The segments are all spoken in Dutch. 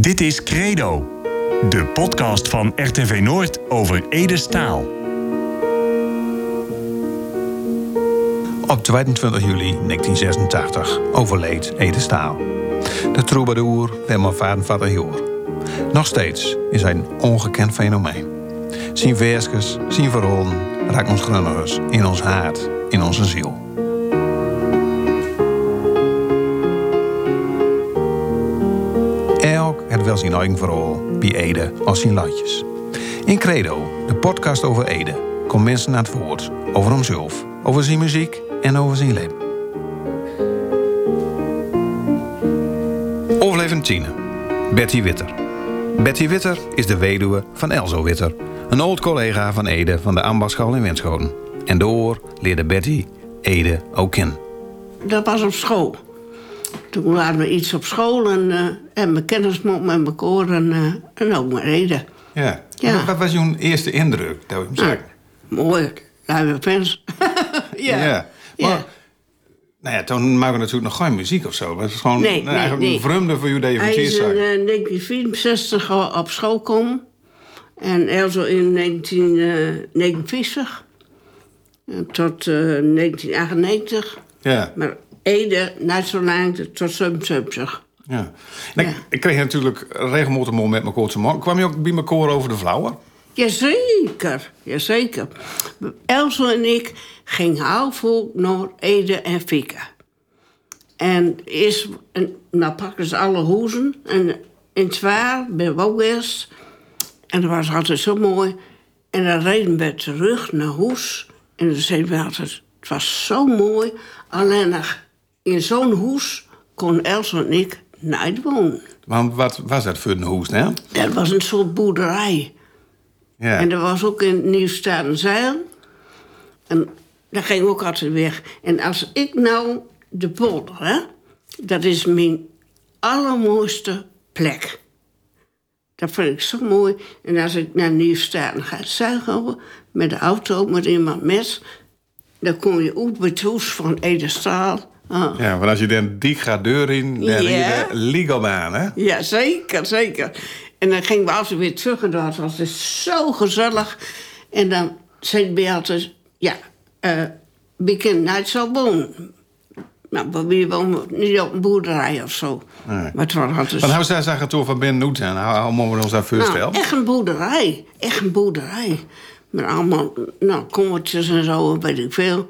Dit is Credo, de podcast van RTV Noord over Ede Staal. Op 22 juli 1986 overleed Ede Staal. De troubadour Wilma Vadenvader Joor. Nog steeds is hij een ongekend fenomeen. Zijn versjes, zijn verhalen raakt ons grunnigers in ons hart, in onze ziel. Wel zijn eigen verhaal, bij Ede als zijn landjes. In Credo, de podcast over Ede, komen mensen naar het woord over hemzelf, over zijn muziek en over zijn leven. Overlevend Tine, Betty Witter. Betty Witter is de weduwe van Elzo Witter, een oud collega van Ede van de ambachtsschool in Wenschoten. En door leerde Betty Ede ook kennen. Dat was op school. Toen waren we iets op school en, eh en mijn kennismop met mijn koor en, eh, en ook mijn reden. Ja. Ja. Wat- was jouw eerste indruk? Dat hem Nou, zeggen? mooi, luie fans. ja. Ja. Ja. Maar, nou ja, toen maken we natuurlijk nog geen muziek of zo. Het was gewoon Nee, nou, eigenlijk nee. een vreemde voor jullie dat je Hij is in zag. eh, 1964 al op school gekomen. En Elzo in 1959. En tot eh, 1998. Ja, Maar Ede, lang, tot 77. ja. En ik, Ja. ik kreeg natuurlijk regelmatig met mijn koortse man. Kwam je ook bij mijn koor over de vrouwen? Jazeker, jazeker. Elzo en ik gingen veel naar Ede en Fieke. En eerst, en, nou pakken ze alle hoezen. En in het waar ben we ook eerst. En dat was altijd zo mooi. En dan reden we terug naar huis. En dan zeiden we altijd, het was zo mooi. Alleen nog in zo'n hoes kon Elzo en ik niet wonen. Want wat was dat voor een hoes, hè? Dat was een soort boerderij. Ja. En dat was ook in Nieuw-Stadenzeil. En daar ging ook altijd weg. En als ik nou de polder, hè, dat is mijn allermooiste plek. Dat vind ik zo mooi. En als ik naar Nieuw-Staden ga zuigen met de auto, met iemand mes, dan kom je uit bij het huis van Ede. Ah. ja, want als je dan die gaat deur in, dan Ja. je de legal aan, hè? Ja, zeker, zeker. En dan gingen we altijd weer terug en dat was het zo gezellig. En dan zei bij altijd, ja, eh we kunnen niet zo wonen. Nou, we wonen niet op een boerderij of zo. Nee. Maar het was altijd... Want hij zei het over Ben Noet en hoe hoe moeten we ons voorstellen? nou, echt een boerderij. Echt een boerderij. Met allemaal nou, kommetjes en zo, weet ik veel.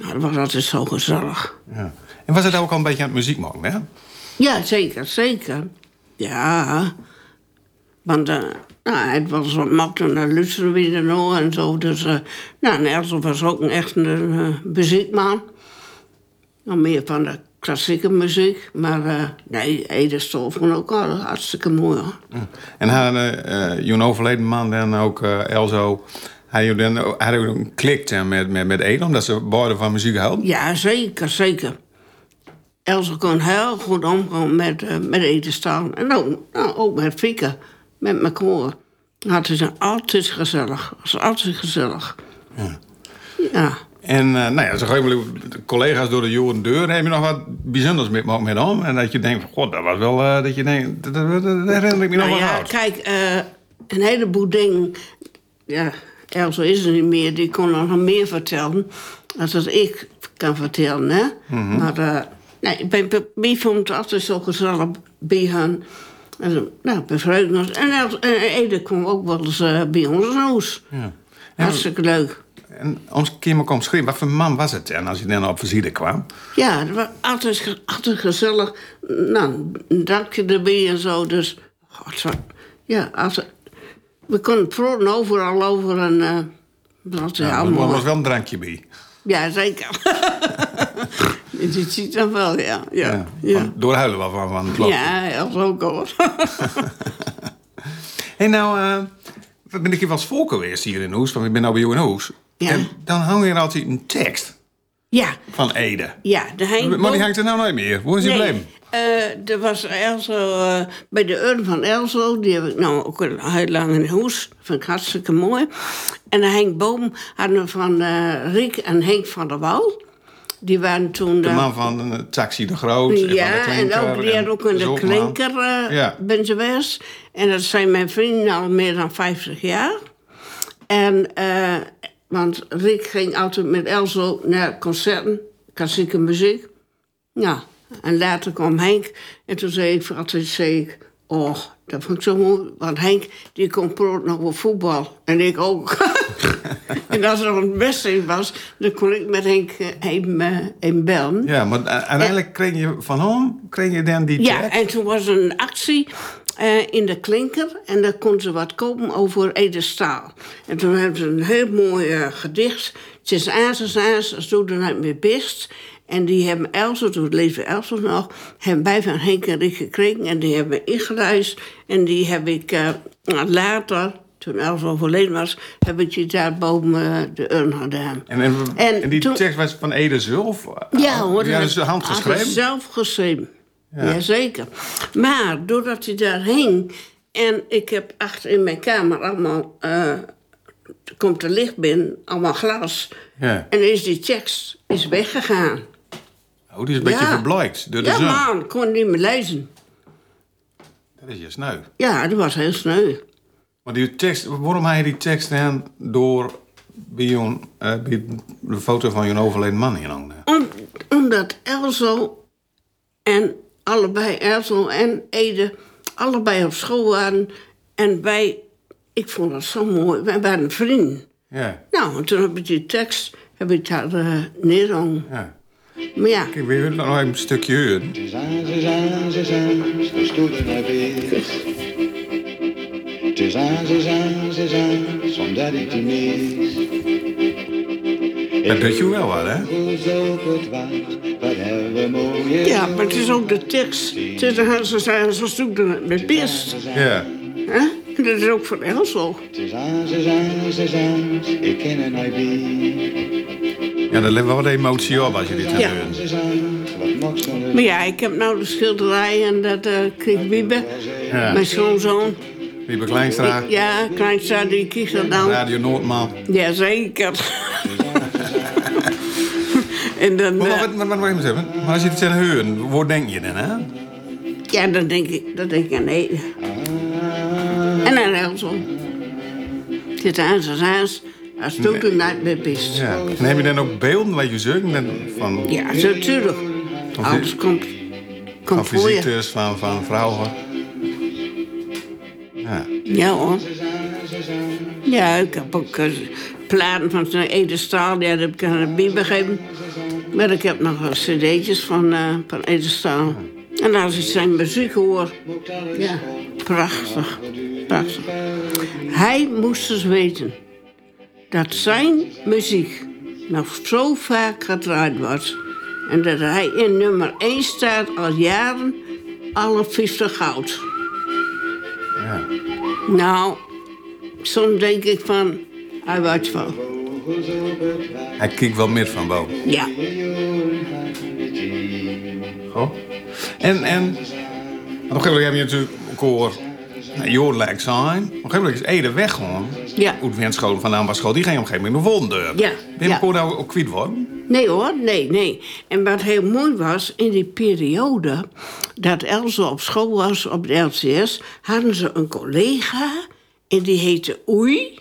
Nou, dat was altijd zo gezellig. Ja. En was het ook al een beetje aan het muziek maken, hè? Ja, zeker, zeker. Ja. Want eh, nou, het was wat makkelijk naar luisteren weer nog en zo. Dus, eh nou, en was ook een echt een eh, muziekman. Nou, meer van de klassieke muziek. Maar eh, nee, Ede Stoel vond ook al hartstikke mooi. Hoor. En had uh, uh, je overleden man dan ook, Elzo... Had je dan een klik met, met, met Ede, omdat ze beide van muziek houden? Ja, zeker, zeker. Elzo kon heel goed omgaan met, eh met Ede staan. En ook, nou, ook met Fieke, met mijn koor. Het is altijd gezellig. Het was altijd gezellig. Ja. Ja. En uh, nou ja, zo collega's door de jaren deur. Heb je nog wat bijzonders met, met om? En dat je denkt, god, dat was wel... Uh, dat je denkt, dat, dat, dat herinner ik me nog Nou wel ja, oud. kijk, uh, een heleboel dingen... Ja, Elzo is er niet meer. Die kon nog meer vertellen. Als dat ik kan vertellen, hè. Mhm. Mm -hmm. Maar uh, nee, bij, bij, bij vond het altijd zo gezellig bij hen. En, nou, bevreugd ons. En, en, en Ede kwam ook wel eens uh, bij ons huis. Ja. Hartstikke leuk. En ons keer komt schrijven, wat voor man was het en als je dan op visite kwam? Ja, het was altijd, altijd gezellig. Nou, een dakje erbij en zo. Dus, god, ja, altijd, we konden praten overal over en uh, dat ja, allemaal. Er was wel een drankje bij. Ja, zeker. Je ziet dat wel, ja. ja, ja. ja. Van, door huilen wel van, van klok. Ja, dat ook hoor. hey, nou, uh, ben ik hier eens voor geweest hier in Hoes, want ik ben nou bij jou in Hoes. Ja. En dan hang er altijd een tekst Ja, van Ede. ja. De Henk Maar die hangt er nou nooit meer. Hoe is die gebleven? Uh, er was Elzo, uh, bij de urn van Elzo, die heb ik nou ook al heel lang in huis. Vind ik hartstikke mooi. En de Henk Boom hadden we van uh, Riek en Henk van der Wal. Die waren toen... De eh, man van de Taxi de Groot. ja, en ook die had ook in de klinker eh Ja. ben ze geweest. En dat zijn mijn vrienden al meer dan 50 jaar. En, eh, want Rick ging altijd met Elzo naar concerten, klassieke muziek. Ja, en later kwam Henk. En toen zei ik altijd, zei ik, oh, dat vond ik zo mooi. Want Henk, die kon proot nog op voetbal. En ik ook. en als er een wedstrijd was, dan kon ik met Henk eh, even, eh, even bellen. Ja, maar uiteindelijk kreeg je van hem kreeg je dan die Ja, check. en toen was er een actie eh, in de klinker. En daar kon ze wat kopen over Ede Staal. En toen hebben ze een heel mooi eh, gedicht. Het is aans, als doe er niet meer best. En die hebben Elso, toen leefde Elso nog... hebben wij van Henk en Rick gekregen. En die hebben we ingeluisterd. En die heb ik eh, later, toen Elso overleden was... heb ik die daar boven de urn gedaan. En, en, die toen- tekst was van Ede zelf? Ja hoor. Ja, dat dus hand had geschreven? Hij geschreven. Jazeker. Maar doordat hij daar hing... en ik heb achter in mijn kamer allemaal... er komt er licht binnen, allemaal glas. Ja. En is die tekst is weggegaan. Oh, die is een beetje Ja. verblijkt door de Ja zon. man, ik kon niet meer lezen. Dat is je sneu. Ja, dat was heel sneu. Maar die tekst, waarom je die tekst dan door bij, eh, bij de foto van je overleden man inhangen? Om, omdat Elzo en allebei, Elzo en Ede, allebei op school waren. En wij, ik vond dat zo mooi, wij waren vrienden. Ja, Nou, en toen heb ik die tekst heb ik daar uh, neerhangen. ja. Maar ja, Kijk, we willen nog een stukje huren. Het is aan, is aan, het is aan, zonder ik mis. Dat doet je wel wat, hè? Het ja, maar het is ook de tekst. Het is een ze zijn zo zoek met best. Ja. En dat is ook voor. Het het het IB. Ja, dat levert wel wat emotie op als je dit gaat Ja. doen. Het Maar ja, ik heb nou de schilderij en dat uh, kreeg Wiebe, Ja. mijn schoonzoon. Wiebe Kleinstra, Ja, Kleinstra, die kiest dat nou. Radio Noordman. Jazeker. En dan, Maar, wat, wat, wat, wat, wat, wat, maar als je het zegt huren, wat denk je dan, hè? ja, dan denk ik, dan denk ik aan Ede. En aan Elso. Het is aan zijn aans, als het ook de nacht best. Ja. En heb je dan ook beelden wat je dan van, Ja, natuurlijk. Alles die- komt, van komt voor je. van, van vrouwen? Ja. Ja hoor. Ja, ik heb ook eh, platen van zijn Ede Staal, die heb ik aan de gegeven. Maar ik heb nog cd'tjes van, eh van Ede Staal. En als ik zijn muziek hoor, ja, prachtig, prachtig. Hij moest dus weten dat zijn muziek nog zo vaak gedraaid wordt. En dat hij in nummer 1 staat al jaren, alle 50 goud. ja. Nou, soms denk ik van, hij wordt van. Hij kijkt wel meer van boven. Ja, Goh. En, en, op een gegeven moment heb je natuurlijk ook hoor, nou, lijkt zijn. Op een gegeven moment is Ede weg gewoon. Ja. Uit Wenschool van de ambasschool, die ging op een gegeven moment naar Wonderdeur. Ja, Ben je ja. nou ook kwijt worden? nee hoor, nee, nee. En wat heel mooi was, in die periode dat Elze op school was op de LCS, hadden ze een collega en die heette Oei.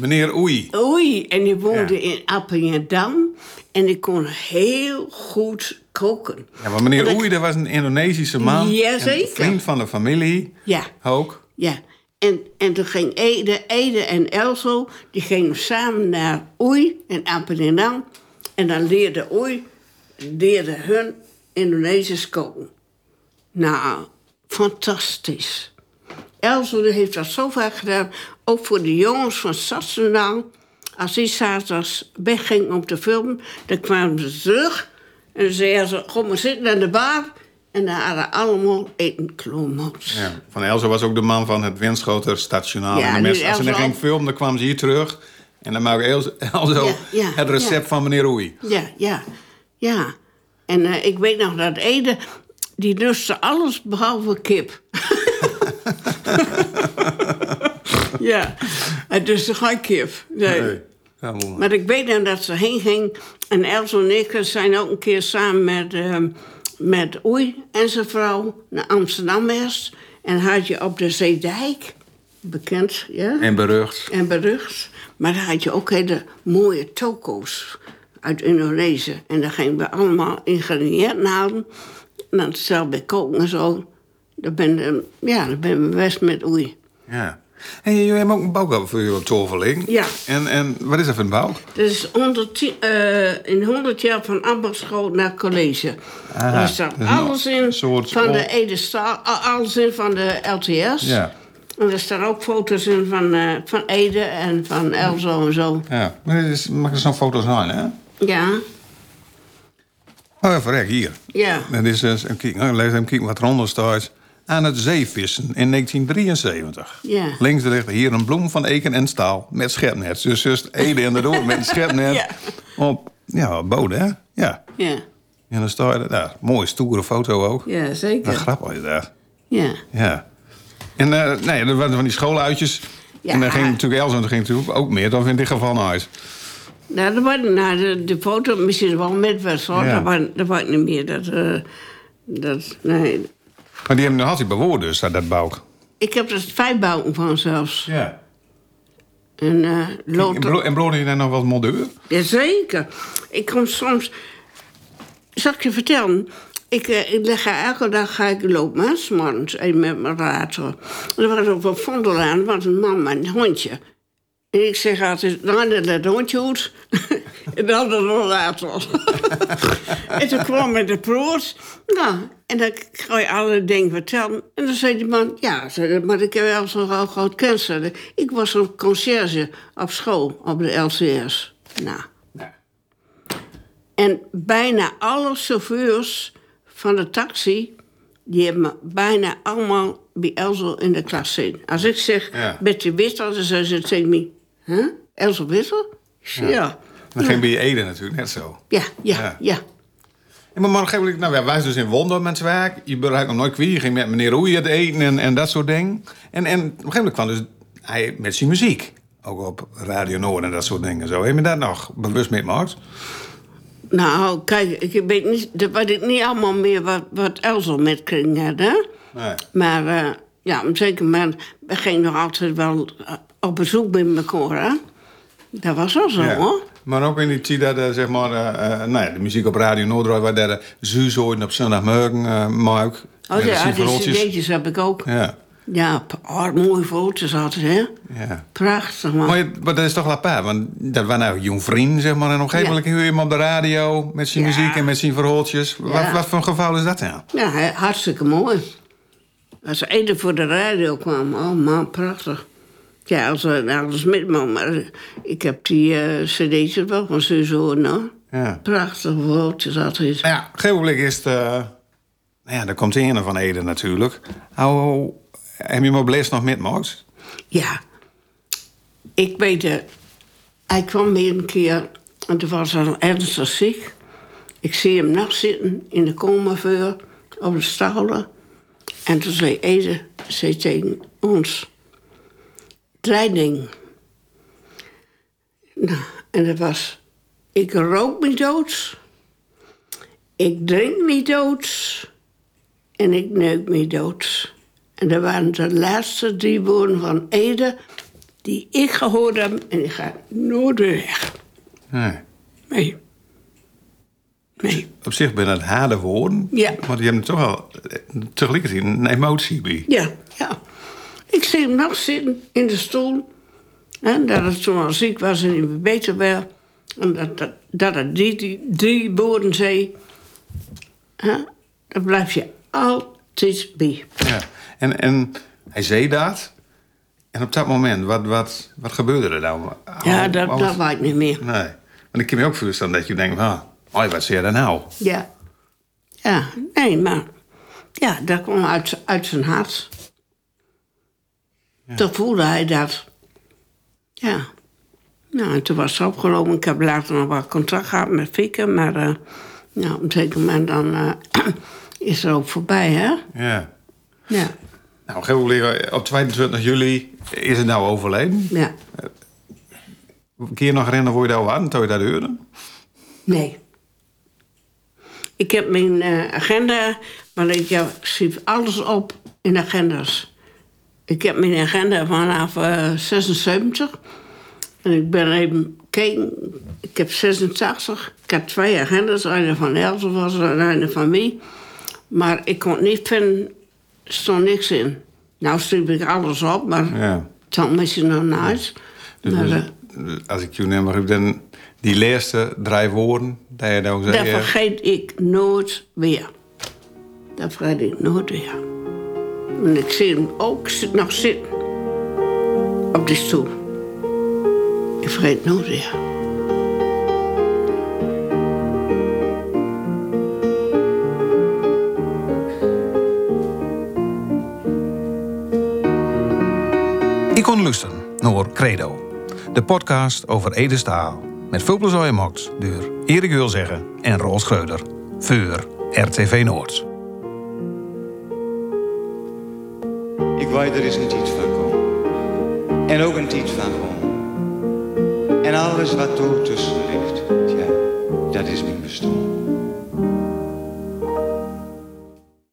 Meneer Oei. Oei, en die woonde Ja. in Appingedam en die kon heel goed koken. Ja, maar meneer En Oei, dat was een Indonesische man. Jazeker. Vriend van de familie. Ja. Ook. Ja, en, en toen ging Ede, Ede en Elso, die gingen samen naar Oei in Amsterdam. En dan leerde Oei, leerde hun Indonesisch koken. Nou, fantastisch. Elso heeft dat zo vaak gedaan, ook voor de jongens van Stadsjournaal. Als die zaterdags wegging om te filmen, dan kwamen ze terug. En dan zeiden ze, kom maar zitten aan de bar. En dan hadden allemaal eten klomots. Ja. Van Elze was ook de man van het Winschoter stationaal. Ja, en de mensen, als ze dan ging filmen, dan kwamen ze hier terug. En dan maakte Elze, Elze Ja, ja, het recept van meneer Oei. Ja, ja, ja. En eh, ik weet nog dat Ede, die lustte alles behalve kip. ja, het is geen kip. Nee. Nee. Ja. Maar ik weet dan dat ze heen ging. En Els en ik zijn ook een keer samen met, ehm, met Oei en zijn vrouw naar Amsterdam eerst. En had je op de Zeedijk, bekend, ja? En berucht. en berucht. Maar daar had je ook hele mooie toko's uit Indonesië. En daar gingen we allemaal ingrediënten halen. En dan stel bij koken en zo. Dan ben, je- ja, dan ben we best met oei. Ja. En jullie hebben ook een bouwkap voor je toverling. Ja. En, en wat is dat voor een bouw? Dat is 110, eh, in 100 jaar van ambachtschool naar college. Aha, Daar staat een alles in soort van de ol- Ede Staal, alles in van de LTS. Ja. En er staan ook foto's in van, eh, van Ede en van Elzo en zo. Ja. Maar dit is, mag er zo'n foto zijn, hè? Ja, Oh, ja, verrek, hier. ja. Dat is dus, even kijken, even kijken wat eronder staat. Aan het zeevissen in 1973. Ja. Links ligt hier een bloem van eken en staal met schepnet. Dus just Ede en de door met een schepnet. Ja. Op, ja, bodem, hè? Ja. Ja, En dan staat er, nou, mooie stoere foto ook. ja Wat zeker. grappig is dat. Ja. Ja. En eh, nee, er waren van die schooluitjes. Ja. En dan ging natuurlijk Els en dan ging natuurlijk ook meer dan in dit geval naar huis. Nou, dat nou de, de foto misschien wel met was, hoor. Ja. Dat, was, dat was niet meer. Dat, eh, dat, nee. Maar die hebben had hij bewoord dus, dat, dat bouw. Ik heb er vijf bouwen van zelfs. Ja. En, eh En, Lotte- bro en je daar nog wat modeur? Jazeker. Ik kom soms... Zal ik je vertellen? Ik, eh, ik leg elke dag ga ik lopen, hè, 's morgens, even met mijn rater. Er was op een vondelaan, was een man met een hondje. En ik zeg altijd, nou, dat hondje hoed. en dan de rollator. en toen kwam met de proot. Nou, en dan ga je alle dingen vertellen. En dan zei die man, ja, maar ik heb wel zo'n groot cancer. Ik was een conciërge op school, op de LCS. Nou, en bijna alle chauffeurs van de taxi... die hebben bijna allemaal bij Elzo in de klas zitten. Als ik zeg, Ja. Betty Witter, dan zeggen ze tegen me... Huh? Ik zeg, ja. Dat ging bij je Ede natuurlijk net zo. Ja, ja, Ja. ja. En maar ik, nou, wij waren dus in Wonder met zijn werk. Je bereikt nog nooit kwijt. Je ging met meneer Roeie het eten en, en dat soort dingen. En, en op een gegeven moment kwam dus hij met zijn muziek. Ook op Radio Noord en dat soort dingen. Zo. Heb je dat nog bewust meegemaakt? Nou, kijk, ik weet niet, dat weet ik niet allemaal meer wat, wat Elzo met kreeg had, hè? Nee. Maar eh, ja, zeker moment, we gingen nog altijd wel eh, op bezoek bij elkaar, hè? Dat was wel zo, Ja. hoor. Maar ook in die tijd dat eh, zeg maar, eh, eh, nou ja, de muziek op Radio Noord... waar de zuurzooi op zondagmorgen uh, maak. Oh ja, die cd'tjes heb ik ook. Ja, Ja, p- oh, mooie foto's altijd, hè? ja. Prachtig, man. Maar, dat is toch apart, want dat was nou jong vriend, zeg maar. En op een gegeven moment hoor je hem op de radio met zijn Ja. muziek en met zijn verhaaltjes. Wat, Ja. wat voor een geval is dat nou? Ja, hartstikke mooi. Als ze eten voor de radio kwam, oh man, prachtig. Ja, als alles met me, maar ik heb die eh cd's wel van Suzo, nou. Ja. Prachtige foto's altijd. Nou ja, op een gegeven is het... eh, nou ja, daar komt de ene van Ede natuurlijk. Hoe, heb je me blest nog met, Max? Ja. Ik weet het. Hij kwam weer een keer en toen was hij ernstig ziek. Ik zie hem nog zitten in de komaveur op de stalen. En toen zei Ede zei tegen ons... Dingen. Nou, en dat was... Ik rook niet doods. Ik drink niet doods. En ik neuk niet doods. En dat waren de laatste drie woorden van Ede... die ik gehoord heb en ik ga nooit weer weg. Nee. Nee. Nee. Op zich ben het harde woorden. Ja. Maar die hebben toch wel eh, tegelijkertijd een emotie bij. Ja, ja. Ik zie hem nog zitten in de stoel. Hè, dat het toen al ziek was en niet meer beter werd. En dat, dat, dat het die, die zei. Hè, daar blijf je altijd bij. Ja. En, en hij zei dat. En op dat moment, wat, wat, wat gebeurde er dan? Ja, Oh, dat, dat weet ik niet meer. Nee. Maar ik kan me ook voorstellen dat je denkt, ah, oh, wat zie je daar nou? Ja. Ja, nee, maar... Ja, dat kwam uit, uit zijn hart. Toen voelde hij dat. Ja. Nou, en toen was het opgelopen. Ik heb later nog wat contact gehad met Fieke, maar... eh nou, op een zeker moment dan eh, is het ook voorbij, hè? Ja. Ja, Nou, op een gegeven moment, op 22 juli is het nou overleden. ja. Kun je nog herinneren hoe je daar was toen je dat hoorde? Nee. Ik heb mijn eh, agenda, maar ik heb, schreef alles op in agendas. Ik heb mijn agenda vanaf eh 76. En ik ben even kijken. Ik heb 86. Ik heb twee agendas. Een van Else was en een van mij. Maar ik kon niet vinden, er stond niks in. Nou schreef ik alles op, maar Ja. het zal misschien nog nice. Dus, Maar, eh, als ik je neem, maar dan die laatste drie woorden, dat je Dat zei. eh, vergeet ik nooit weer. Dat vergeet ik nooit weer. En ik zie hem ook nog zitten. Op die stoel. Ik vergeet nooit weer. Ik kon luisteren naar Credo, de podcast over Ede Staal. Met veel plezier gemaakt door Erik Wilzeggen en Roos Schreuder. Voor RTV Noord. Weet er is een tijd van komen. En ook een van gewoon. En alles wat er tussen ligt, ja, dat is mijn bestaan.